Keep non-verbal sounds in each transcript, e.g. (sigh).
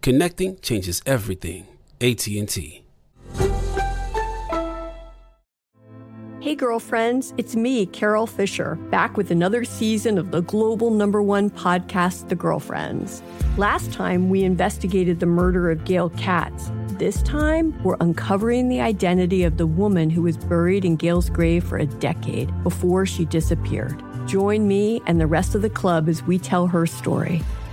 Connecting changes everything. AT&T. Hey, girlfriends, it's me, Carol Fisher, back with another season of the global number one podcast, The Girlfriends. Last time, we investigated the murder of Gail Katz. This time, we're uncovering the identity of the woman who was buried in Gail's grave for a decade before she disappeared. Join me and the rest of the club as we tell her story.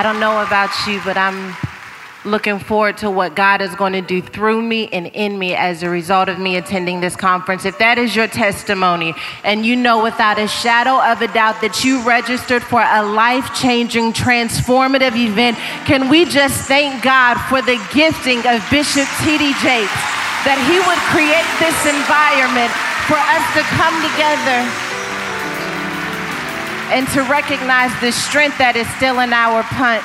I don't know about you, but I'm looking forward to what God is going to do through me and in me as a result of me attending this conference. If that is your testimony, and you know without a shadow of a doubt that you registered for a life changing, transformative event, can we just thank God for the gifting of Bishop T.D. Jakes, that he would create this environment for us to come together and to recognize the strength that is still in our punch.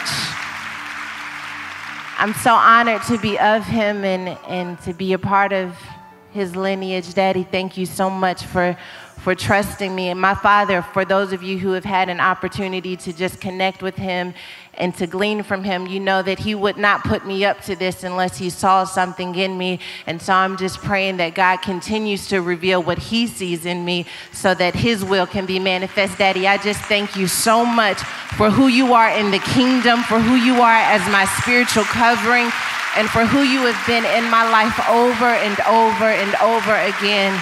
I'm so honored to be of him and, and to be a part of his lineage. Daddy, thank you so much for, for trusting me. And my father, for those of you who have had an opportunity to just connect with him and to glean from him, you know that he would not put me up to this unless he saw something in me. And so I'm just praying that God continues to reveal what he sees in me so that his will can be manifest. Daddy, I just thank you so much for who you are in the kingdom, for who you are as my spiritual covering, and for who you have been in my life over and over and over again.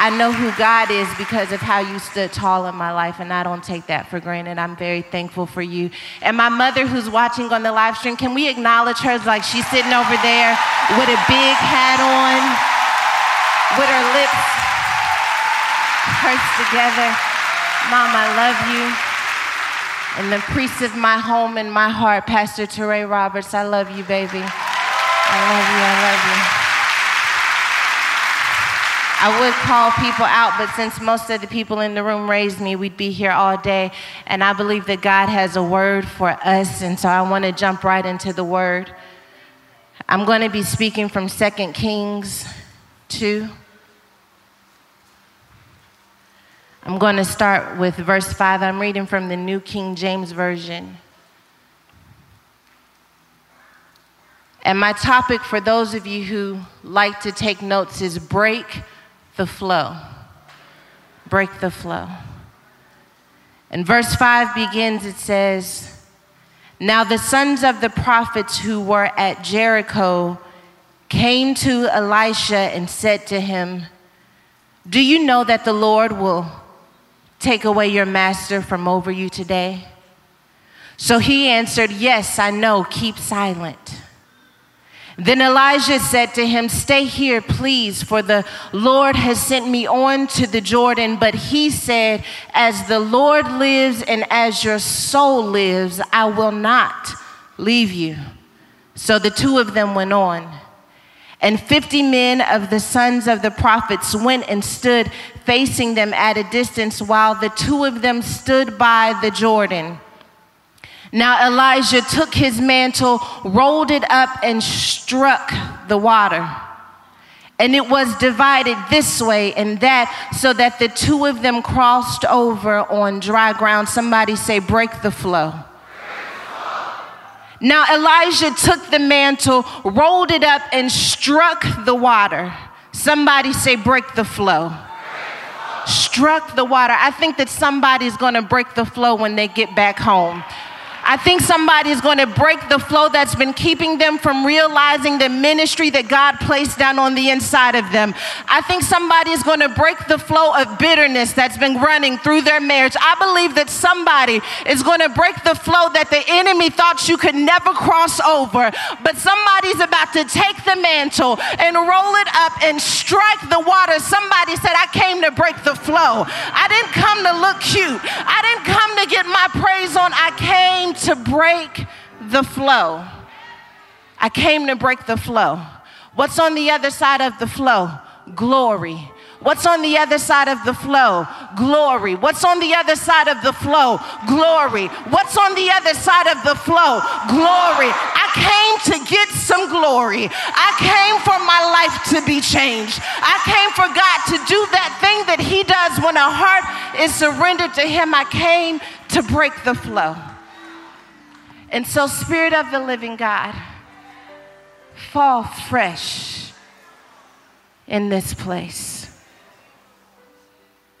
I know who God is because of how you stood tall in my life, and I don't take that for granted. I'm very thankful for you. And my mother, who's watching on the live stream, can we acknowledge her like she's sitting over there with a big hat on, with her lips pursed together? Mom, I love you. And the priest of my home and my heart, Pastor Touré Roberts, I love you, baby. I love you, I love you. I would call people out, but since most of the people in the room raised me, we'd be here all day. And I believe that God has a word for us, and so I want to jump right into the word. I'm going to be speaking from 2 Kings 2. I'm going to start with verse 5. I'm reading from the New King James Version. And my topic for those of you who like to take notes is break the flow. Break the flow. And verse 5 begins, it says, Now the sons of the prophets who were at Jericho came to Elisha and said to him, Do you know that the Lord will take away your master from over you today? So he answered, Yes, I know, keep silent. Then Elijah said to him, Stay here, please, for the Lord has sent me on to the Jordan. But he said, As the Lord lives and as your soul lives, I will not leave you. So the two of them went on. And 50 men of the sons of the prophets went and stood facing them at a distance while the two of them stood by the Jordan. Now Elijah took his mantle, rolled it up, and struck the water. And it was divided this way and that, so that the two of them crossed over on dry ground. Somebody say, break the flow. Now Elijah took the mantle, rolled it up, and struck the water. Somebody say, break the flow. Struck the water. I think that somebody's gonna break the flow when they get back home. I think somebody is going to break the flow that's been keeping them from realizing the ministry that God placed down on the inside of them. I think somebody is going to break the flow of bitterness that's been running through their marriage. I believe that somebody is going to break the flow that the enemy thought you could never cross over. But somebody's about to take the mantle and roll it up and strike the water. Somebody said, I came to break the flow. I didn't come to look cute. I didn't come to get my praise on. I came to break the flow. I came to break the flow. What's on the other side of the flow? Glory. What's on the other side of the flow? Glory. What's on the other side of the flow? Glory. What's on the other side of the flow? Glory. I came to get some glory. I came for my life to be changed. I came for God to do that thing that He does when a heart is surrendered to Him. I came to break the flow. And so, Spirit of the living God, fall fresh in this place.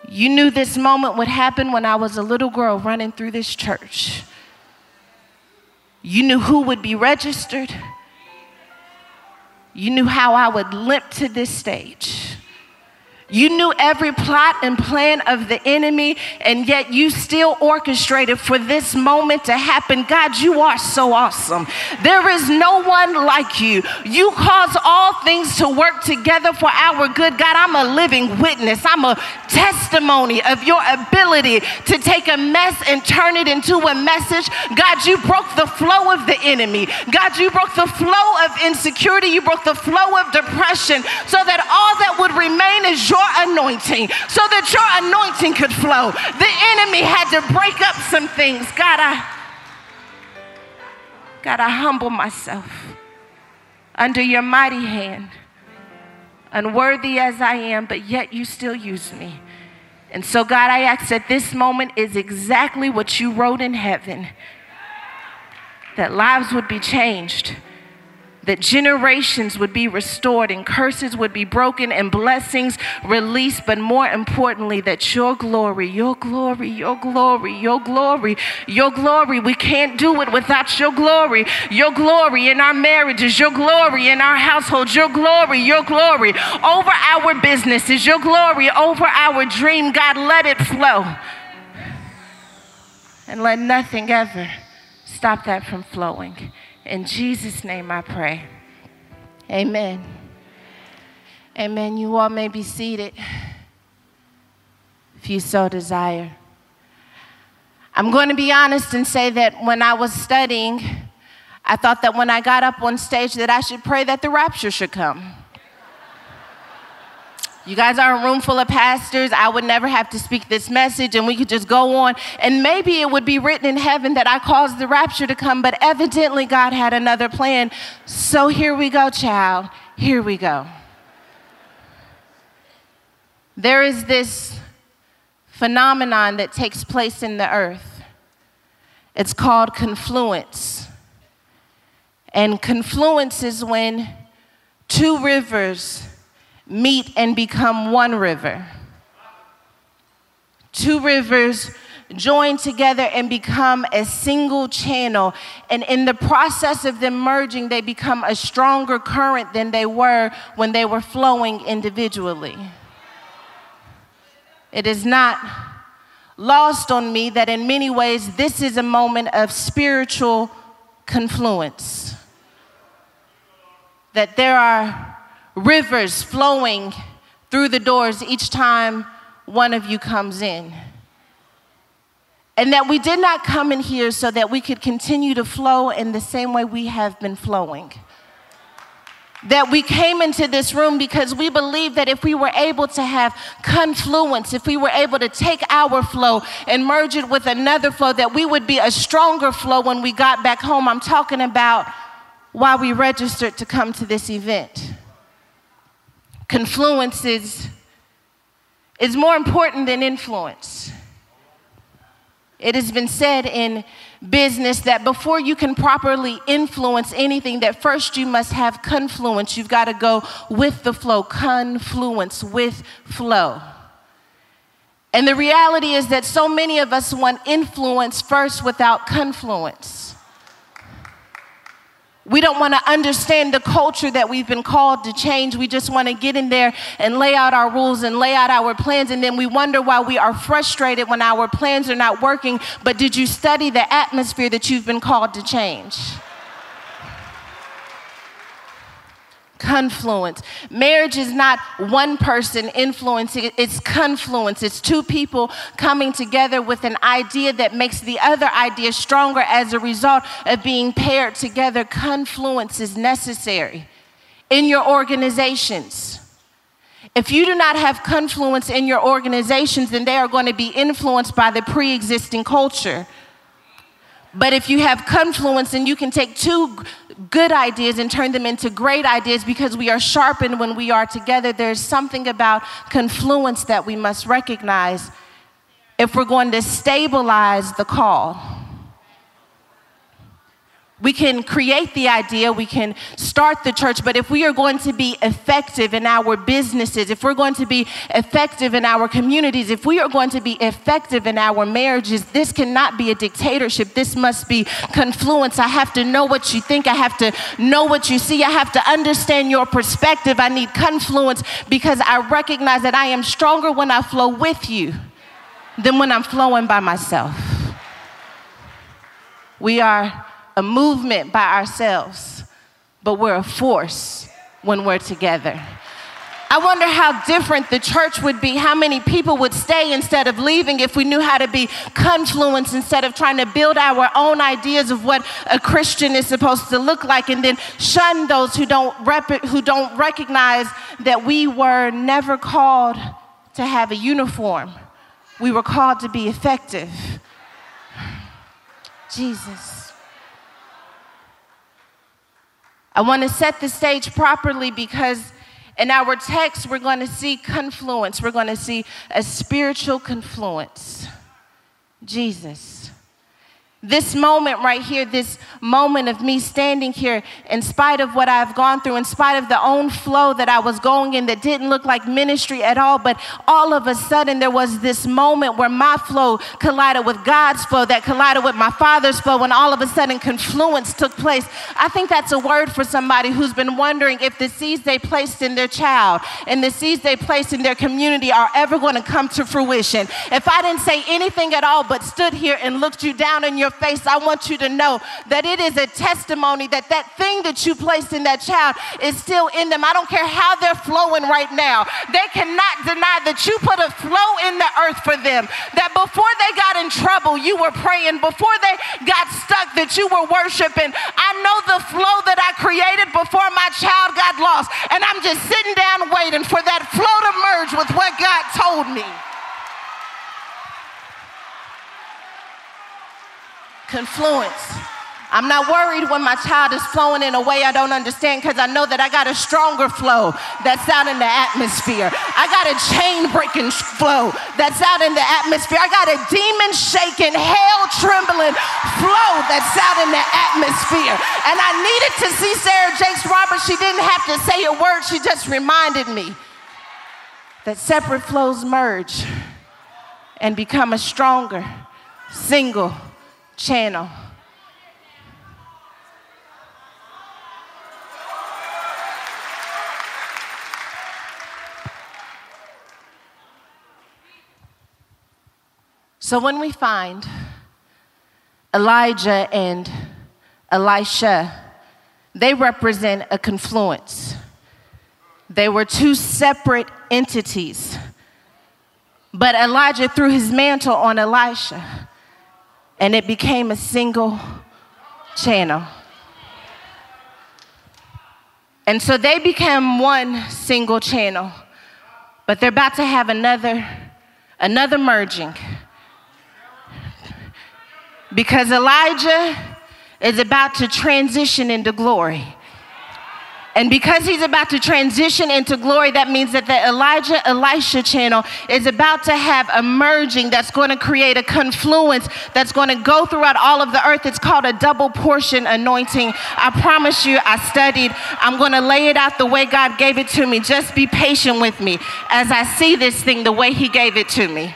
You knew this moment would happen when I was a little girl running through this church. You knew who would be registered. You knew how I would limp to this stage. You knew every plot and plan of the enemy, and yet you still orchestrated for this moment to happen. God, you are so awesome. There is no one like you. You cause all things to work together for our good. God, I'm a living witness. I'm a testimony of your ability to take a mess and turn it into a message. God, you broke the flow of the enemy. God, you broke the flow of insecurity. You broke the flow of depression so that all that would remain is your your anointing so that your anointing could flow. The enemy had to break up some things. God, I, God, I humble myself under your mighty hand, unworthy as I am, but yet you still use me. And so, God, I ask that this moment is exactly what you wrote in heaven that lives would be changed that generations would be restored and curses would be broken and blessings released, but more importantly, that your glory, your glory, your glory, your glory, your glory, we can't do it without your glory, your glory in our marriages, your glory in our households, your glory, your glory over our businesses, your glory over our dream. God, let it flow. And let nothing ever stop that from flowing. In Jesus' name I pray. Amen. Amen. You all may be seated if you so desire. I'm going to be honest and say that when I was studying, I thought that when I got up on stage that I should pray that the rapture should come. You guys are a room full of pastors. I would never have to speak this message, and we could just go on. And maybe it would be written in heaven that I caused the rapture to come, but evidently God had another plan. So here we go, child. Here we go. There is this phenomenon that takes place in the earth. It's called confluence. And confluence is when two rivers meet and become one river. Two rivers join together and become a single channel. And in the process of them merging, they become a stronger current than they were when they were flowing individually. It is not lost on me that in many ways this is a moment of spiritual confluence. that there are rivers flowing through the doors each time one of you comes in. And that we did not come in here so that we could continue to flow in the same way we have been flowing. That we came into this room because we believe that if we were able to have confluence, if we were able to take our flow and merge it with another flow, that we would be a stronger flow when we got back home. I'm talking about why we registered to come to this event. Confluence is, is more important than influence. It has been said in business that before you can properly influence anything, that first you must have confluence. You've got to go with the flow, confluence, with flow. And the reality is that so many of us want influence first without confluence. We don't want to understand the culture that we've been called to change. We just want to get in there and lay out our rules and lay out our plans. And then we wonder why we are frustrated when our plans are not working. But did you study the atmosphere that you've been called to change? Confluence. Marriage is not one person influencing, it's confluence. It's two people coming together with an idea that makes the other idea stronger as a result of being paired together. Confluence is necessary in your organizations. If you do not have confluence in your organizations, then they are going to be influenced by the pre existing culture. But if you have confluence and you can take two good ideas and turn them into great ideas because we are sharpened when we are together, there's something about confluence that we must recognize if we're going to stabilize the call. We can create the idea, we can start the church, but if we are going to be effective in our businesses, if we're going to be effective in our communities, if we are going to be effective in our marriages, this cannot be a dictatorship. This must be confluence. I have to know what you think, I have to know what you see, I have to understand your perspective. I need confluence because I recognize that I am stronger when I flow with you than when I'm flowing by myself. We are a movement by ourselves, but we're a force when we're together. I wonder how different the church would be, how many people would stay instead of leaving if we knew how to be confluence instead of trying to build our own ideas of what a Christian is supposed to look like and then shun those who don't, rep- who don't recognize that we were never called to have a uniform. We were called to be effective. Jesus. I want to set the stage properly because in our text, we're going to see confluence. We're going to see a spiritual confluence. Jesus. This moment right here, this moment of me standing here, in spite of what I've gone through, in spite of the own flow that I was going in that didn't look like ministry at all, but all of a sudden there was this moment where my flow collided with God's flow, that collided with my Father's flow, and all of a sudden confluence took place. I think that's a word for somebody who's been wondering if the seeds they placed in their child and the seeds they placed in their community are ever going to come to fruition. If I didn't say anything at all but stood here and looked you down in your your face, I want you to know that it is a testimony that that thing that you placed in that child is still in them. I don't care how they're flowing right now. They cannot deny that you put a flow in the earth for them. That before they got in trouble, you were praying. Before they got stuck, that you were worshiping. I know the flow that I created before my child got lost. And I'm just sitting down waiting for that flow to merge with what God told me. Confluence. I'm not worried when my child is flowing in a way I don't understand because I know that I got a stronger flow that's out in the atmosphere. I got a chain breaking flow that's out in the atmosphere. I got a demon shaking, hell trembling flow that's out in the atmosphere. And I needed to see Sarah Jakes Roberts. She didn't have to say a word, she just reminded me that separate flows merge and become a stronger single channel. So when we find Elijah and Elisha they represent a confluence. They were two separate entities. But Elijah threw his mantle on Elisha, and it became a single channel. And so they became one single channel, but they're about to have another, another merging. Because Elijah is about to transition into glory. And because he's about to transition into glory, that means that the Elijah Elisha channel is about to have a merging that's going to create a confluence that's going to go throughout all of the earth. It's called a double portion anointing. I promise you, I studied. I'm going to lay it out the way God gave it to me. Just be patient with me as I see this thing the way he gave it to me.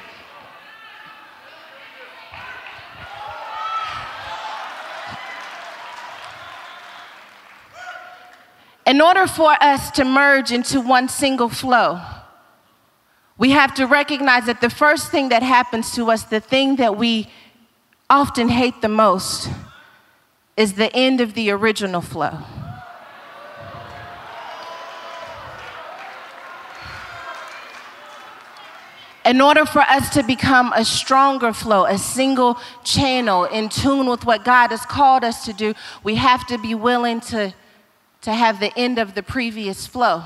In order for us to merge into one single flow, we have to recognize that the first thing that happens to us, the thing that we often hate the most, is the end of the original flow. In order for us to become a stronger flow, a single channel in tune with what God has called us to do, we have to be willing to to have the end of the previous flow.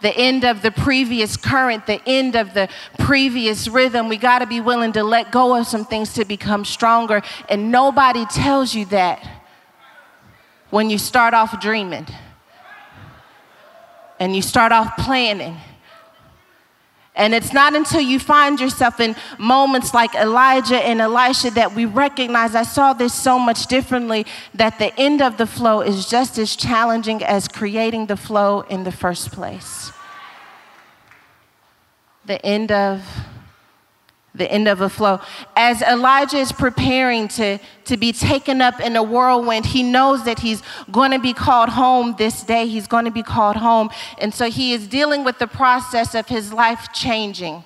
The end of the previous current, the end of the previous rhythm. We got to be willing to let go of some things to become stronger. And nobody tells you that when you start off dreaming and you start off planning and it's not until you find yourself in moments like Elijah and Elisha that we recognize I saw this so much differently that the end of the flow is just as challenging as creating the flow in the first place. The end of the end of a flow. As Elijah is preparing to, to be taken up in a whirlwind, he knows that he's going to be called home this day. He's going to be called home. And so he is dealing with the process of his life changing.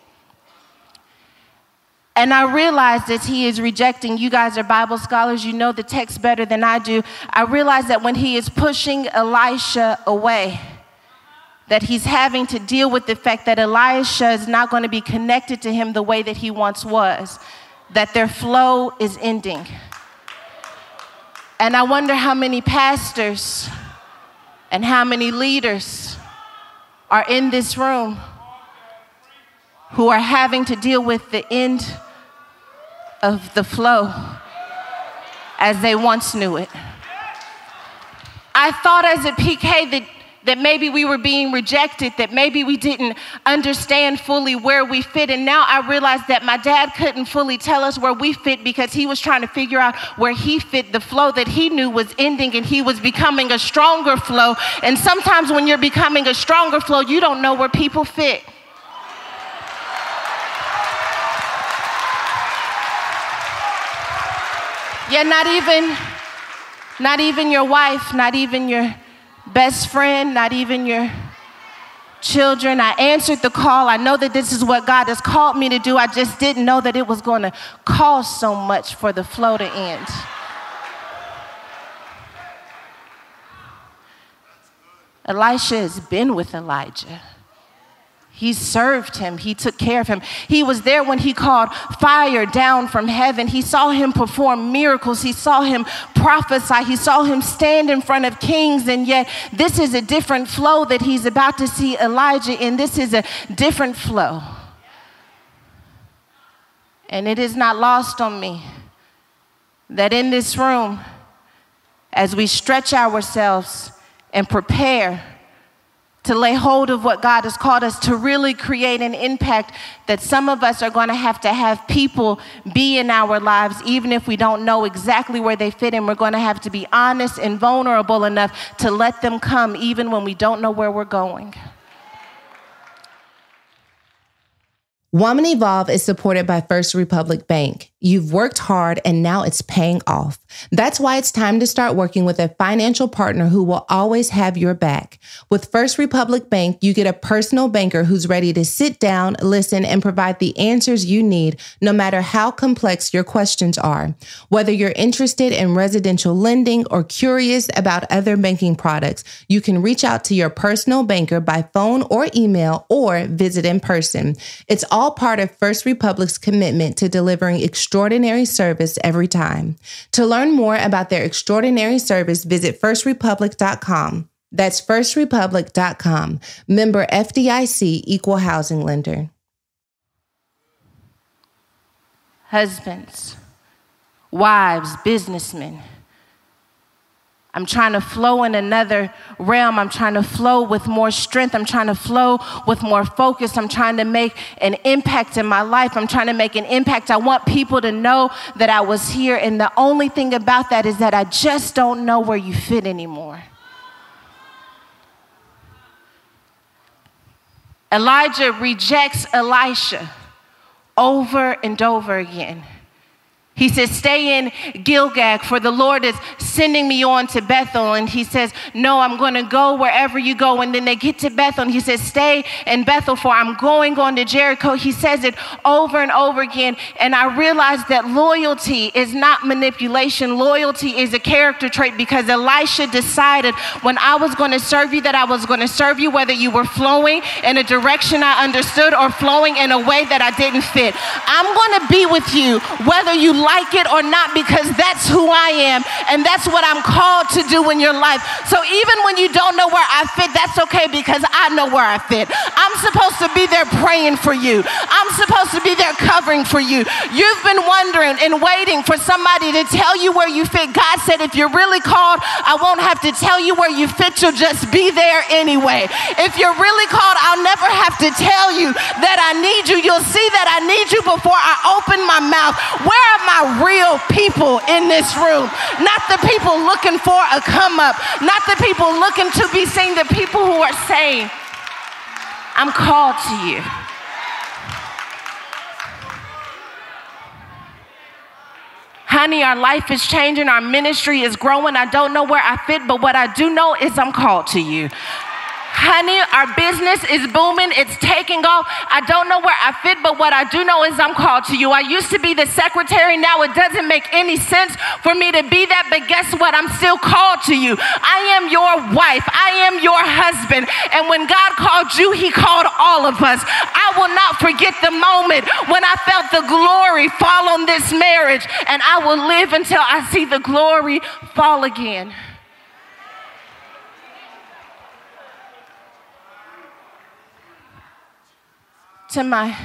And I realize that he is rejecting, you guys are Bible scholars, you know the text better than I do. I realize that when he is pushing Elisha away, that he's having to deal with the fact that Elisha is not going to be connected to him the way that he once was, that their flow is ending. And I wonder how many pastors and how many leaders are in this room who are having to deal with the end of the flow as they once knew it. I thought as a PK that that maybe we were being rejected, that maybe we didn't understand fully where we fit. And now I realize that my dad couldn't fully tell us where we fit because he was trying to figure out where he fit the flow that he knew was ending and he was becoming a stronger flow. And sometimes when you're becoming a stronger flow, you don't know where people fit. Yeah, not even not even your wife, not even your best friend, not even your children. I answered the call. I know that this is what God has called me to do. I just didn't know that it was going to cost so much for the flow to end. Elisha has been with Elijah. He served him. He took care of him. He was there when he called fire down from heaven. He saw him perform miracles. He saw him prophesy. He saw him stand in front of kings. And yet, this is a different flow that he's about to see Elijah in. This is a different flow. And it is not lost on me that in this room, as we stretch ourselves and prepare to lay hold of what God has called us to really create an impact that some of us are going to have to have people be in our lives, even if we don't know exactly where they fit in. We're going to have to be honest and vulnerable enough to let them come, even when we don't know where we're going. Woman Evolve is supported by First Republic Bank. You've worked hard and now it's paying off. That's why it's time to start working with a financial partner who will always have your back. With First Republic Bank, you get a personal banker who's ready to sit down, listen, and provide the answers you need, no matter how complex your questions are. Whether you're interested in residential lending or curious about other banking products, you can reach out to your personal banker by phone or email or visit in person. It's all all part of First Republic's commitment to delivering extraordinary service every time. To learn more about their extraordinary service, visit firstrepublic.com. That's firstrepublic.com. Member FDIC Equal Housing Lender. Husbands, wives, businessmen I'm trying to flow in another realm. I'm trying to flow with more strength. I'm trying to flow with more focus. I'm trying to make an impact in my life. I'm trying to make an impact. I want people to know that I was here. And the only thing about that is that I just don't know where you fit anymore. Elijah rejects Elisha over and over again. He says, Stay in Gilgal, for the Lord is sending me on to Bethel. And he says, No, I'm going to go wherever you go. And then they get to Bethel, and he says, Stay in Bethel, for I'm going on to Jericho. He says it over and over again. And I realized that loyalty is not manipulation, loyalty is a character trait because Elisha decided when I was going to serve you that I was going to serve you, whether you were flowing in a direction I understood or flowing in a way that I didn't fit. I'm going to be with you, whether you like like it or not because that's who I am and that's what I'm called to do in your life. So even when you don't know where I fit, that's okay because I know where I fit. I'm supposed to be there praying for you. I'm supposed to be there covering for you. You've been wondering and waiting for somebody to tell you where you fit. God said, if you're really called, I won't have to tell you where you fit. You'll just be there anyway. If you're really called, I'll never have to tell you that I need you. You'll see that I need you before I open my mouth. Where am I real people in this room, not the people looking for a come up, not the people looking to be seen, the people who are saying, I'm called to you. Honey, our life is changing, our ministry is growing. I don't know where I fit, but what I do know is I'm called to you. Honey, our business is booming. It's taking off. I don't know where I fit, but what I do know is I'm called to you. I used to be the secretary. Now it doesn't make any sense for me to be that, but guess what? I'm still called to you. I am your wife. I am your husband. And when God called you, he called all of us. I will not forget the moment when I felt the glory fall on this marriage, and I will live until I see the glory fall again. To my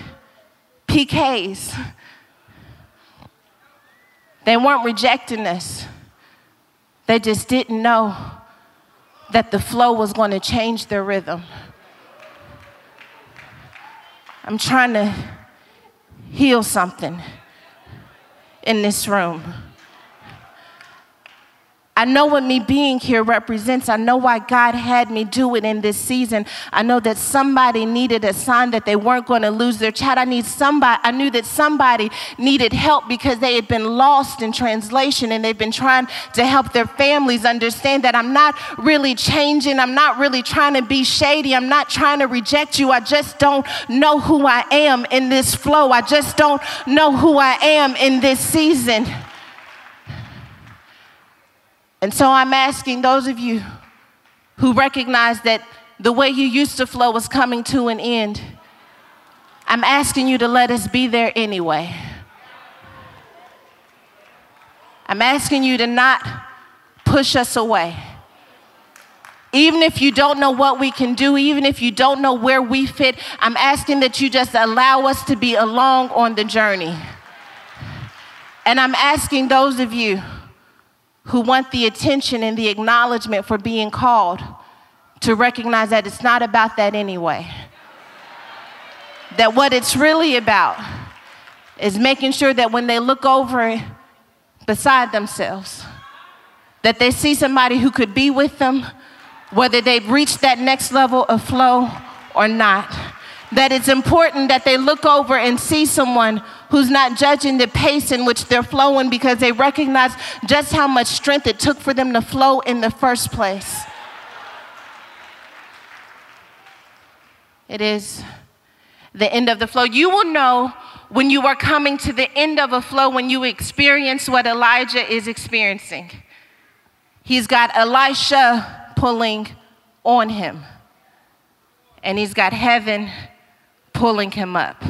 PKs. They weren't rejecting us, they just didn't know that the flow was going to change their rhythm. I'm trying to heal something in this room. I know what me being here represents. I know why God had me do it in this season. I know that somebody needed a sign that they weren't going to lose their child. I need somebody. I knew that somebody needed help because they had been lost in translation and they've been trying to help their families understand that I'm not really changing. I'm not really trying to be shady. I'm not trying to reject you. I just don't know who I am in this flow. I just don't know who I am in this season. And so I'm asking those of you who recognize that the way you used to flow was coming to an end, I'm asking you to let us be there anyway. I'm asking you to not push us away. Even if you don't know what we can do, even if you don't know where we fit, I'm asking that you just allow us to be along on the journey. And I'm asking those of you who want the attention and the acknowledgement for being called to recognize that it's not about that anyway. That what it's really about is making sure that when they look over beside themselves, that they see somebody who could be with them, whether they've reached that next level of flow or not. that it's important that they look over and see someone who's not judging the pace in which they're flowing because they recognize just how much strength it took for them to flow in the first place. It is the end of the flow. You will know when you are coming to the end of a flow when you experience what Elijah is experiencing. He's got Elisha pulling on him, and he's got heaven pulling him up.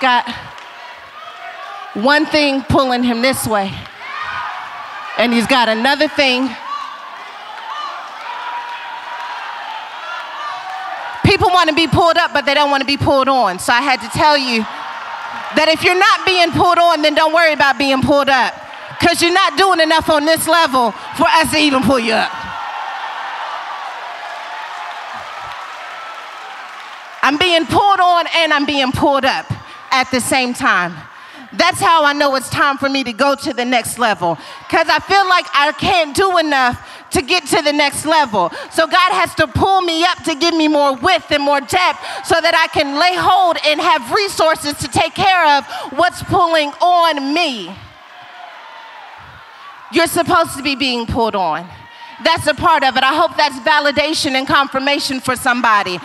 Got one thing pulling him this way, and he's got another thing people want to be pulled up, but they don't want to be pulled on. So I had to tell you that if you're not being pulled on, then don't worry about being pulled up. Because you're not doing enough on this level for us to even pull you up. I'm being pulled on and I'm being pulled up at the same time. That's how I know it's time for me to go to the next level. Because I feel like I can't do enough to get to the next level. So God has to pull me up to give me more width and more depth so that I can lay hold and have resources to take care of what's pulling on me. You're supposed to be being pulled on. That's a part of it. I hope that's validation and confirmation for somebody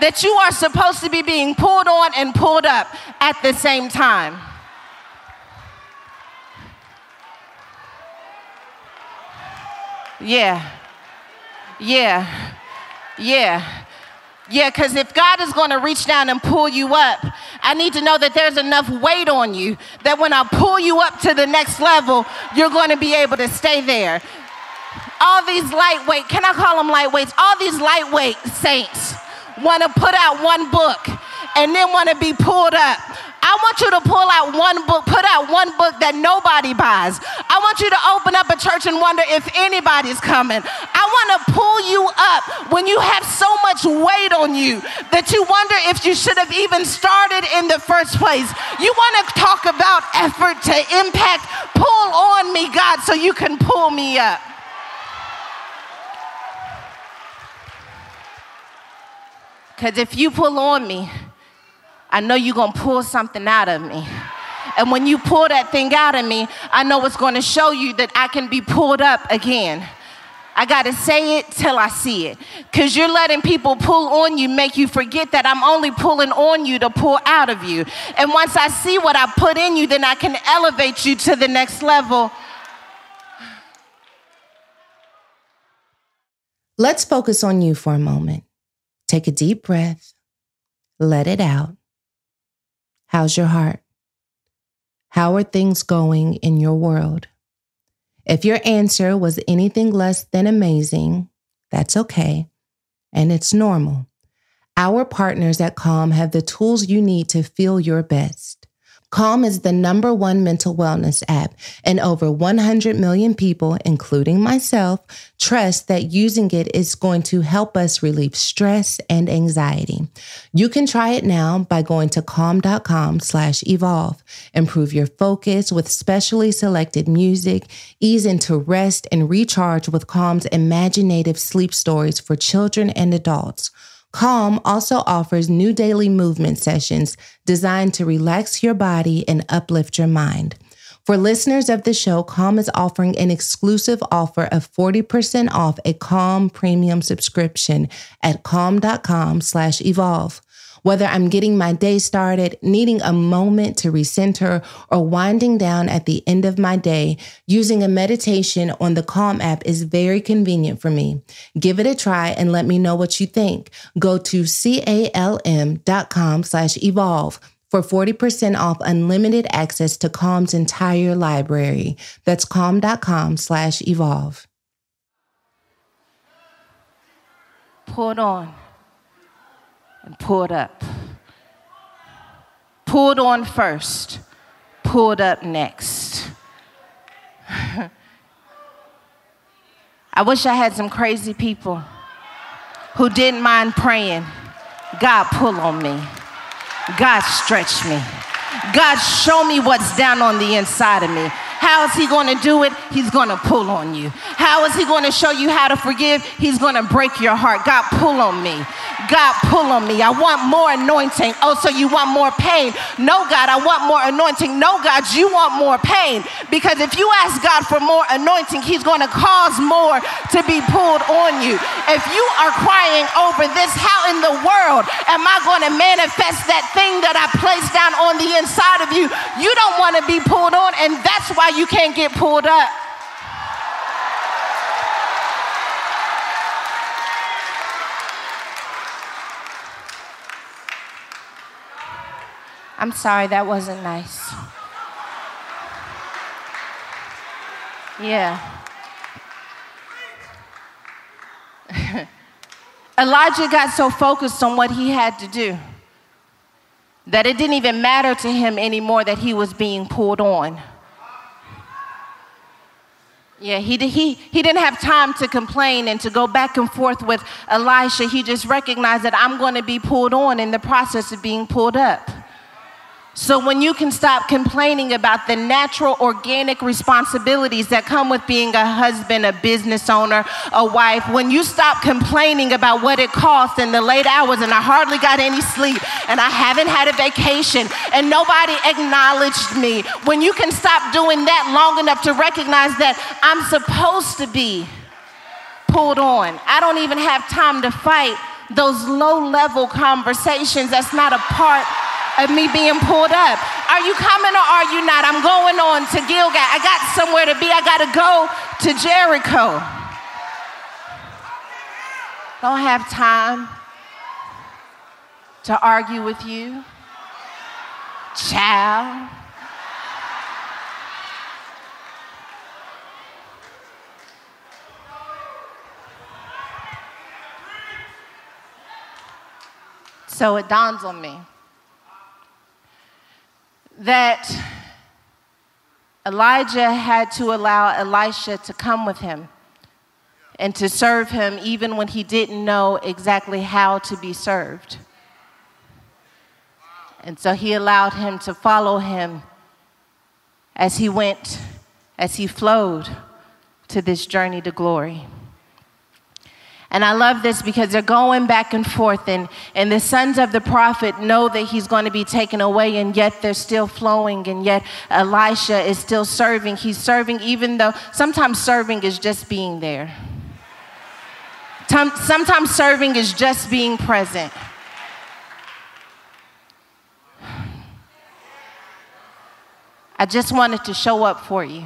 that you are supposed to be being pulled on and pulled up at the same time. Yeah. Yeah. Yeah. Yeah, because if God is going to reach down and pull you up, I need to know that there's enough weight on you that when I pull you up to the next level, you're going to be able to stay there. All these lightweight, can I call them lightweights? All these lightweight saints want to put out one book and then want to be pulled up. I want you to pull out one book, put out one book that nobody buys. I want you to open up a church and wonder if anybody's coming. I want to pull you up when you have so much weight on you that you wonder if you should have even started in the first place. You want to talk about effort to impact. Pull on me, God, so you can pull me up. Because if you pull on me, I know you're going to pull something out of me. And when you pull that thing out of me, I know it's going to show you that I can be pulled up again. I got to say it till I see it. Because you're letting people pull on you, make you forget that I'm only pulling on you to pull out of you. And once I see what I put in you, then I can elevate you to the next level. Let's focus on you for a moment. Take a deep breath, let it out. How's your heart? How are things going in your world? If your answer was anything less than amazing, that's okay, and it's normal. Our partners at Calm have the tools you need to feel your best. Calm is the number one mental wellness app, and over 100 million people, including myself, trust that using it is going to help us relieve stress and anxiety. You can try it now by going to calm.com slash evolve. Improve your focus with specially selected music, ease into rest, and recharge with Calm's imaginative sleep stories for children and adults. Calm also offers new daily movement sessions designed to relax your body and uplift your mind. For listeners of the show, Calm is offering an exclusive offer of 40% off a Calm premium subscription at calm.com slash evolve. Whether I'm getting my day started, needing a moment to recenter, or winding down at the end of my day, using a meditation on the Calm app is very convenient for me. Give it a try and let me know what you think. Go to calm.com slash evolve for 40% off unlimited access to Calm's entire library. That's calm.com slash evolve. Put on and pulled up. Pulled on first, pulled up next. (laughs) I wish I had some crazy people who didn't mind praying. God, pull on me. God, stretch me. God, show me what's down on the inside of me. How is he going to do it? He's going to pull on you. How is he going to show you how to forgive? He's going to break your heart. God, pull on me. God, pull on me. I want more anointing. Oh, so you want more pain? No, God, I want more anointing. No, God, you want more pain. Because if you ask God for more anointing, He's going to cause more to be pulled on you. If you are crying over this, how in the world am I going to manifest that thing that I placed down on the inside of you? You don't want to be pulled on, and that's why you can't get pulled up. I'm sorry, that wasn't nice. Yeah. (laughs) Elijah got so focused on what he had to do that it didn't even matter to him anymore that he was being pulled on. Yeah, he, he, he didn't have time to complain and to go back and forth with Elisha. He just recognized that I'm going to be pulled on in the process of being pulled up. So, when you can stop complaining about the natural, organic responsibilities that come with being a husband, a business owner, a wife, when you stop complaining about what it costs and the late hours, and I hardly got any sleep, and I haven't had a vacation, and nobody acknowledged me, when you can stop doing that long enough to recognize that I'm supposed to be pulled on, I don't even have time to fight those low level conversations that's not a part of me being pulled up. Are you coming or are you not? I'm going on to Gilgal. I got somewhere to be. I got to go to Jericho. Don't have time to argue with you. Child. So it dawns on me that Elijah had to allow Elisha to come with him and to serve him even when he didn't know exactly how to be served. And so he allowed him to follow him as he went, as he flowed to this journey to glory. And I love this because they're going back and forth, and, and the sons of the prophet know that he's going to be taken away, and yet they're still flowing, and yet Elisha is still serving. He's serving, even though sometimes serving is just being there. Sometimes serving is just being present. I just wanted to show up for you.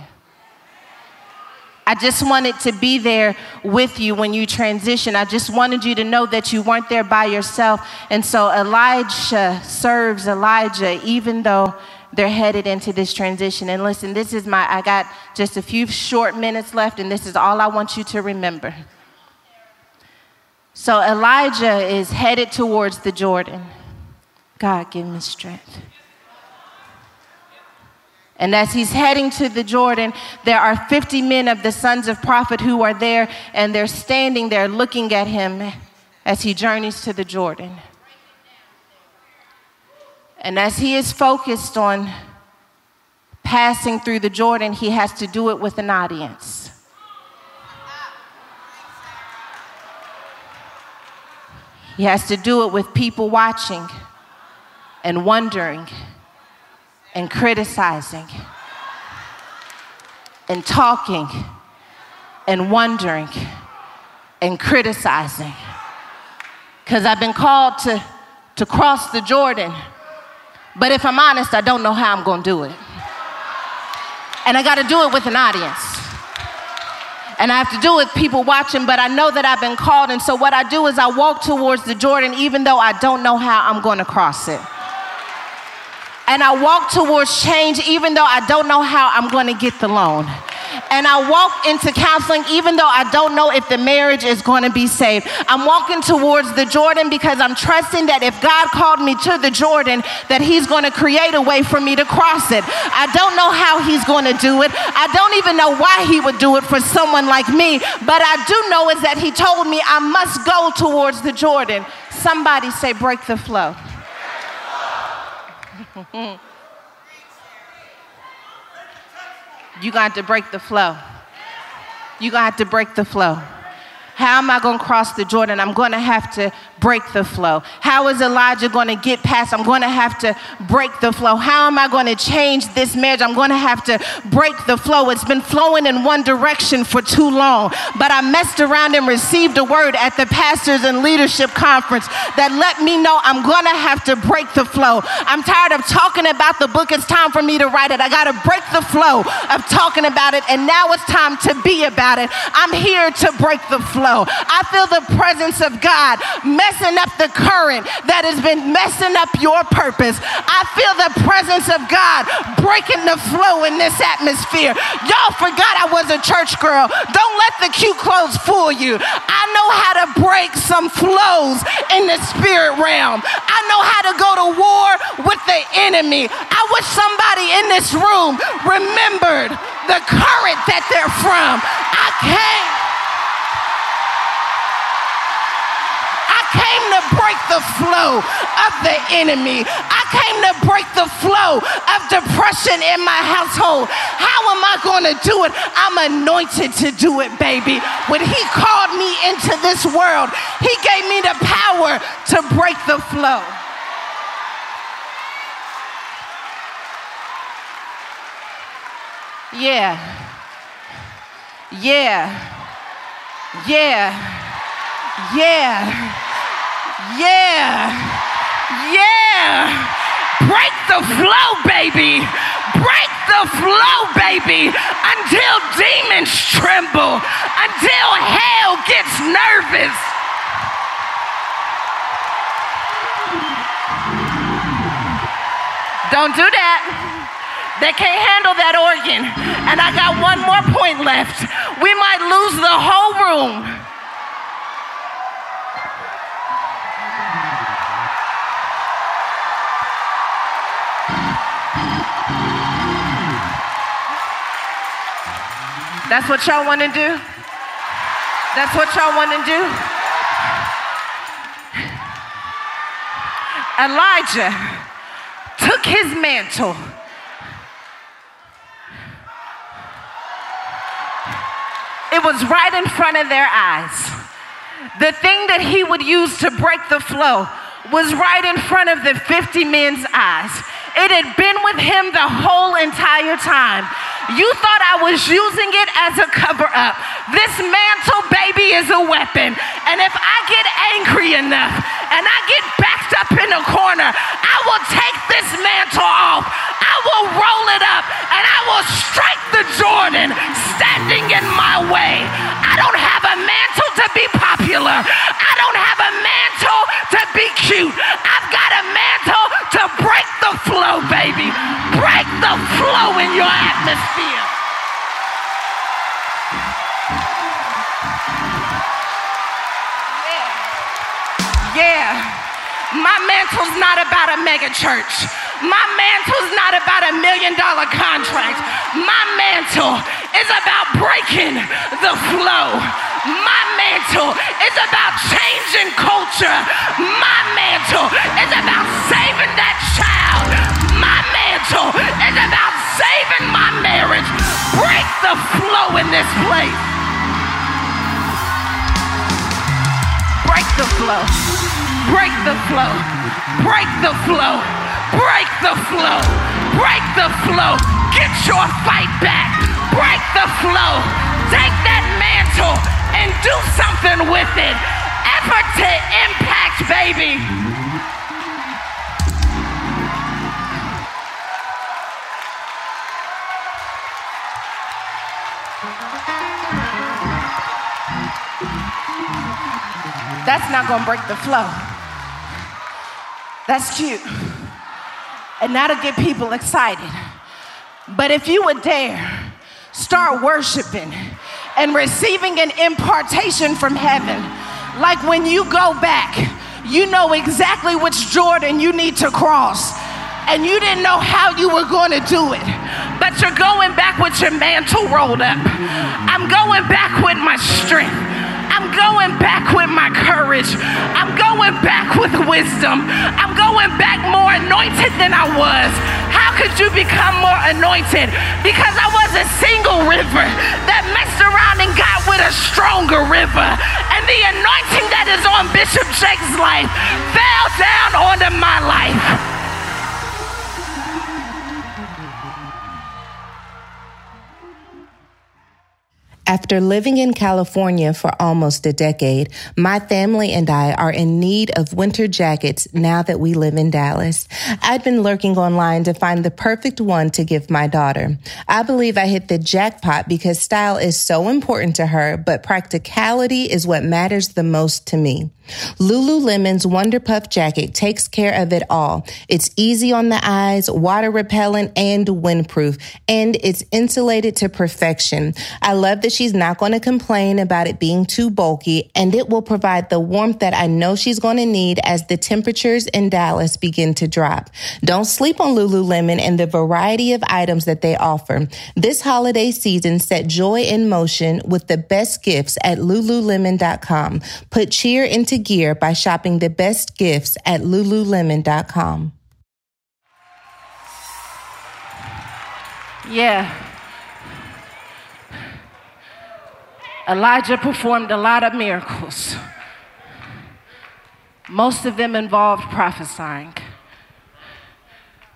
I just wanted to be there with you when you transition. I just wanted you to know that you weren't there by yourself. And so Elisha serves Elijah, even though they're headed into this transition. And listen, this is my, I got just a few short minutes left, and this is all I want you to remember. So Elijah is headed towards the Jordan. God, give me strength. And as he's heading to the Jordan, there are 50 men of the sons of prophet who are there, and they're standing there looking at him as he journeys to the Jordan. And as he is focused on passing through the Jordan, he has to do it with an audience. He has to do it with people watching and wondering and criticizing and talking and wondering and criticizing. Because I've been called to, to cross the Jordan. But if I'm honest, I don't know how I'm going to do it. And I got to do it with an audience. And I have to do it with people watching, but I know that I've been called. And so what I do is I walk towards the Jordan, even though I don't know how I'm going to cross it and I walk towards change even though I don't know how I'm going to get the loan. And I walk into counseling even though I don't know if the marriage is going to be saved. I'm walking towards the Jordan because I'm trusting that if God called me to the Jordan, that He's going to create a way for me to cross it. I don't know how He's going to do it. I don't even know why He would do it for someone like me, but I do know is that He told me I must go towards the Jordan. Somebody say, break the flow. (laughs) You're going to break the flow. To have to break the flow. How am I going to cross the Jordan? I'm going to have to break the flow. How is Elijah going to get past? I'm going to have to break the flow. How am I going to change this marriage? I'm going to have to break the flow. It's been flowing in one direction for too long. But I messed around and received a word at the pastors and leadership conference that let me know I'm going to have to break the flow. I'm tired of talking about the book. It's time for me to write it. I got to break the flow of talking about it. And now it's time to be about it. I'm here to break the flow. I feel the presence of God messing up the current that has been messing up your purpose. I feel the presence of God breaking the flow in this atmosphere. Y'all forgot I was a church girl. Don't let the cute clothes fool you. I know how to break some flows in the spirit realm. I know how to go to war with the enemy. I wish somebody in this room remembered the current that they're from. I came. Came to break the flow of the enemy. I came to break the flow of depression in my household. How am I going to do it? I'm anointed to do it, baby. When he called me into this world, he gave me the power to break the flow. Yeah. Yeah. Yeah. Yeah. Yeah. Yeah. Break the flow, baby. Break the flow, baby, until demons tremble, until hell gets nervous. Don't do that. They can't handle that organ. And I got one more point left. We might lose the whole room. That's what y'all want to do? That's what y'all want to do? Elijah took his mantle. It was right in front of their eyes. The thing that he would use to break the flow was right in front of the 50 men's eyes. It had been with him the whole entire time. You thought I was using it as a cover up. This mantle, baby, is a weapon. And if I get angry enough and I get backed up in a corner, I will take this mantle off. I will roll it up and I will strike the Jordan standing in my way. I don't have a mantle to be popular. I don't have a mantle to be cute. I've got a mantle to break the flow, baby. Break the flow in your atmosphere. Yeah. My mantle's not about a mega church. My mantle's not about a million dollar contract. My mantle is about breaking the flow. My mantle is about changing culture. My mantle is about saving that child. My mantle is about saving my marriage. Break the flow in this place. Break the flow. Break the flow. Break the flow. Break the flow. Break the flow. Get your fight back. Break the flow. Take that mantle and do something with it. Effort to impact, baby. That's not to break the flow. That's cute. And that'll get people excited. But if you would dare start worshiping and receiving an impartation from heaven, like when you go back, you know exactly which Jordan you need to cross, and you didn't know how you were going to do it. But you're going back with your mantle rolled up. I'm going back with my strength. I'm going back with my courage. I'm going back with wisdom. I'm going back more anointed than I was How could you become more anointed? Because I was a single river that messed around and got with a stronger river. And the anointing that is on Bishop Jakes' life fell down onto my life. After living in California for almost a decade, my family and I are in need of winter jackets now that we live in Dallas. I'd been lurking online to find the perfect one to give my daughter. I believe I hit the jackpot because style is so important to her, but practicality is what matters the most to me. Lululemon's Wonder Puff jacket takes care of it all. It's easy on the eyes, water repellent, and windproof, and it's insulated to perfection. I love that she's not going to complain about it being too bulky, and it will provide the warmth that I know she's going to need as the temperatures in Dallas begin to drop. Don't sleep on Lululemon and the variety of items that they offer. This holiday season, set joy in motion with the best gifts at lululemon.com. Put cheer into gear by shopping the best gifts at lululemon.com. Yeah. Elijah performed a lot of miracles. Most of them involved prophesying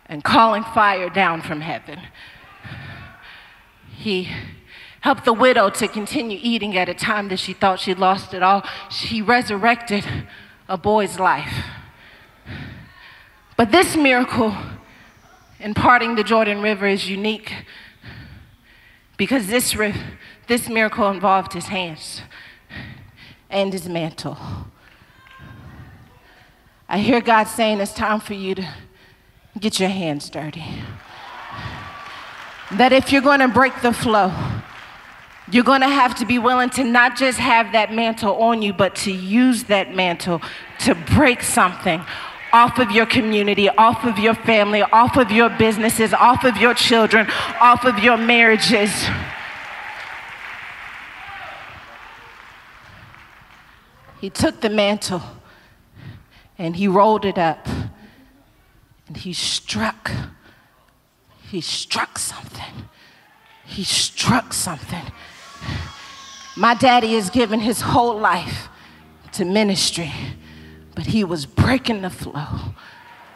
and calling fire down from heaven. He helped the widow to continue eating at a time that she thought she'd lost it all. She resurrected a boy's life. But this miracle in parting the Jordan River is unique because this this miracle involved his hands and his mantle. I hear God saying it's time for you to get your hands dirty. That if you're going to break the flow, you're going to have to be willing to not just have that mantle on you, but to use that mantle to break something off of your community, off of your family, off of your businesses, off of your children, off of your marriages. He took the mantle and he rolled it up and he struck. He struck something. He struck something. My daddy has given his whole life to ministry, but he was breaking the flow.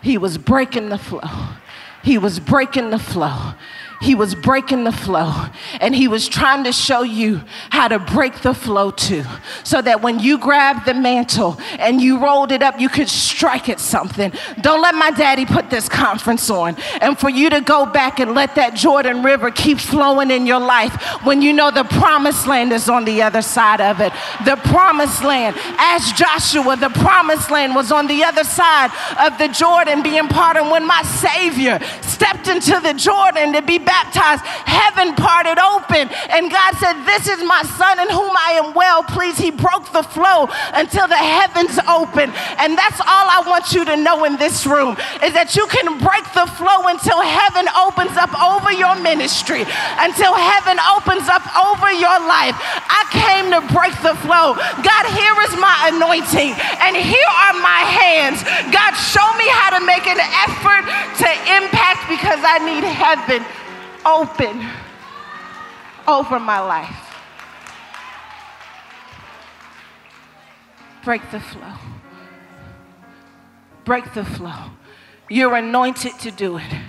He was breaking the flow. He was breaking the flow he was breaking the flow and he was trying to show you how to break the flow too. So that when you grabbed the mantle and you rolled it up, you could strike at something. Don't let my daddy put this conference on. And for you to go back and let that Jordan River keep flowing in your life when you know the promised land is on the other side of it. The promised land. As Joshua, the promised land was on the other side of the Jordan being part of when my Savior stepped into the Jordan to be baptized, heaven parted open. And God said, This is my son in whom I am well pleased. He broke the flow until the heavens open. And that's all I want you to know in this room is that you can break the flow until heaven opens up over your ministry, until heaven opens up over your life. I came to break the flow. God, here is my anointing, and here are my hands. God, show me how to make an effort to impact because I need heaven open over my life. Break the flow. Break the flow. You're anointed to do it.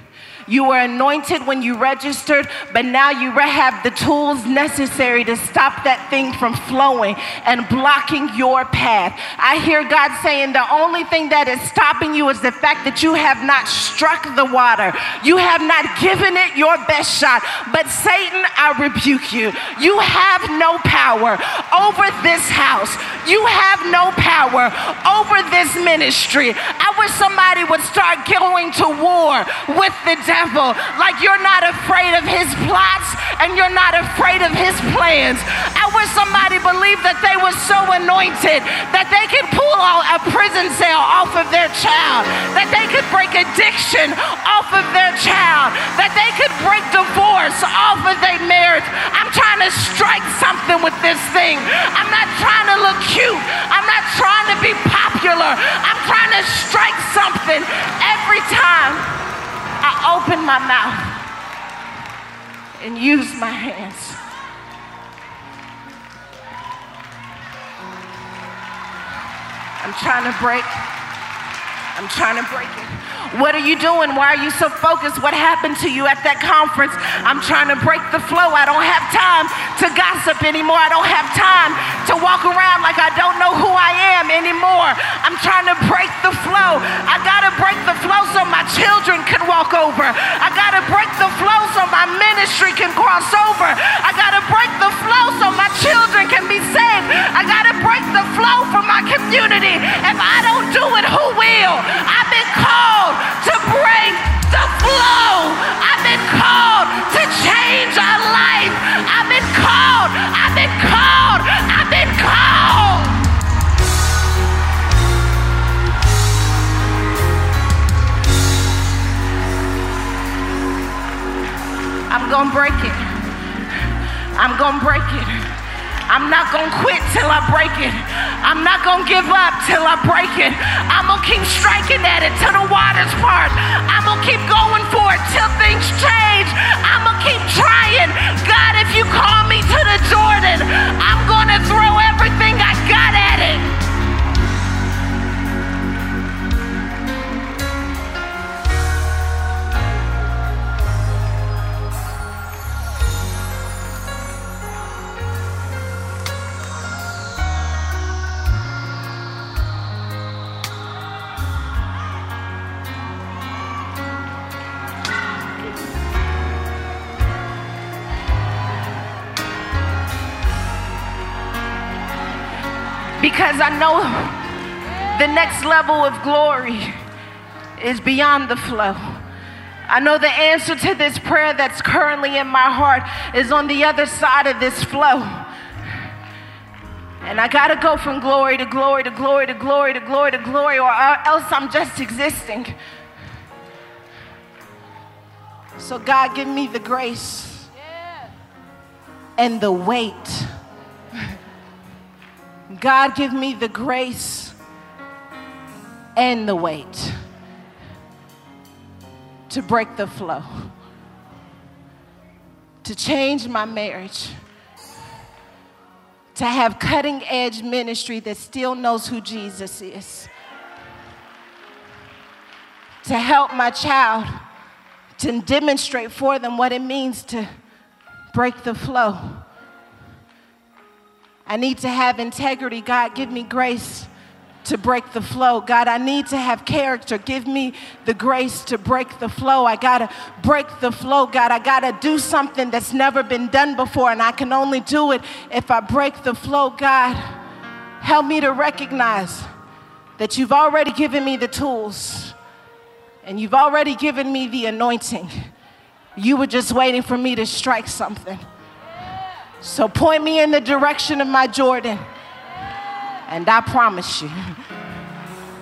You were anointed when you registered, but now you have the tools necessary to stop that thing from flowing and blocking your path. I hear God saying the only thing that is stopping you is the fact that you have not struck the water. You have not given it your best shot. But Satan, I rebuke you. You have no power over this house. You have no power over this ministry. I wish somebody would start going to war with the devil like you're not afraid of his plots and you're not afraid of his plans. I wish somebody believed that they were so anointed that they could pull a prison cell off of their child, that they could break addiction off of their child, that they could break divorce off of their marriage. I'm trying to strike something with this thing. I'm not trying to look cute. I'm not trying to be popular. I'm trying to strike something every time my mouth and use my hands. I'm trying to break. I'm trying to break it. What are you doing? Why are you so focused? What happened to you at that conference? I'm trying to break the flow. I don't have time to gossip anymore. I don't have time to walk around like I don't know who I am anymore. I'm trying to break the flow. I got to break the flow so my children can walk over. I got to break the flow so my ministry can cross over. I got to break the flow so my children can be saved. I got to break the flow for my community. If I don't do it, who will? I've been called to break the flow. I've been called to change our life. I've been called. I've been called. I've been called. I'm gonna break it. I'm gonna break it. I'm not gonna quit till I break it. I'm not gonna give up till I break it. I'm gonna keep striking at it till the waters part. I'm gonna keep going for it till things change. I'm gonna keep trying. God, if you call me to the Jordan, I'm gonna throw everything I got at because I know the next level of glory is beyond the flow. I know the answer to this prayer that's currently in my heart is on the other side of this flow. And I gotta go from glory to glory to glory to glory to glory to glory, or else I'm just existing. So, God, give me the grace and the weight God, give me the grace and the weight to break the flow, to change my marriage, to have cutting edge ministry that still knows who Jesus is, to help my child to demonstrate for them what it means to break the flow I need to have integrity. God, give me grace to break the flow. God, I need to have character. Give me the grace to break the flow. I got to break the flow. God, I got to do something that's never been done before, and I can only do it if I break the flow. God, help me to recognize that you've already given me the tools and you've already given me the anointing. You were just waiting for me to strike something. So point me in the direction of my Jordan. And I promise you,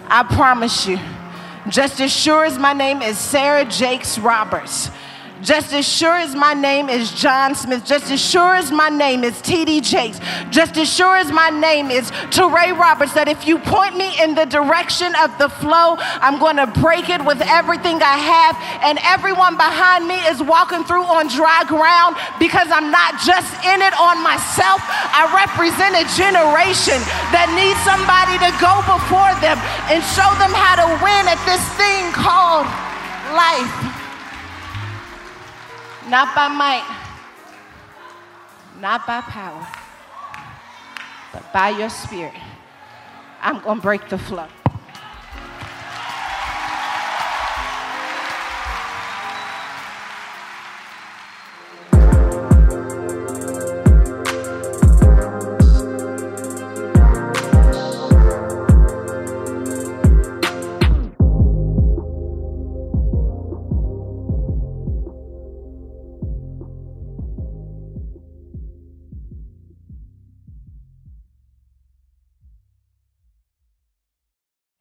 I promise you, just as sure as my name is Sarah Jakes Roberts, just as sure as my name is John Smith, just as sure as my name is T.D. Jakes, just as sure as my name is Touré Roberts, that if you point me in the direction of the flow, I'm going to break it with everything I have. And everyone behind me is walking through on dry ground because I'm not just in it on myself. I represent a generation that needs somebody to go before them and show them how to win at this thing called life. Not by might, not by power, but by your spirit. I'm going to break the flow.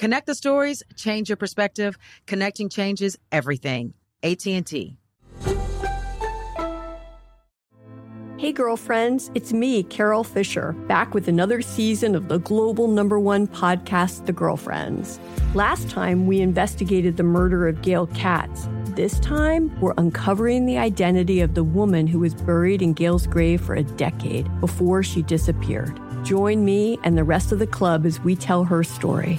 Connect the stories, change your perspective. Connecting changes everything. AT&T. Hey, girlfriends, it's me, Carol Fisher, back with another season of the global number one podcast, The Girlfriends. Last time, we investigated the murder of Gail Katz. This time, we're uncovering the identity of the woman who was buried in Gail's grave for a decade before she disappeared. Join me and the rest of the club as we tell her story.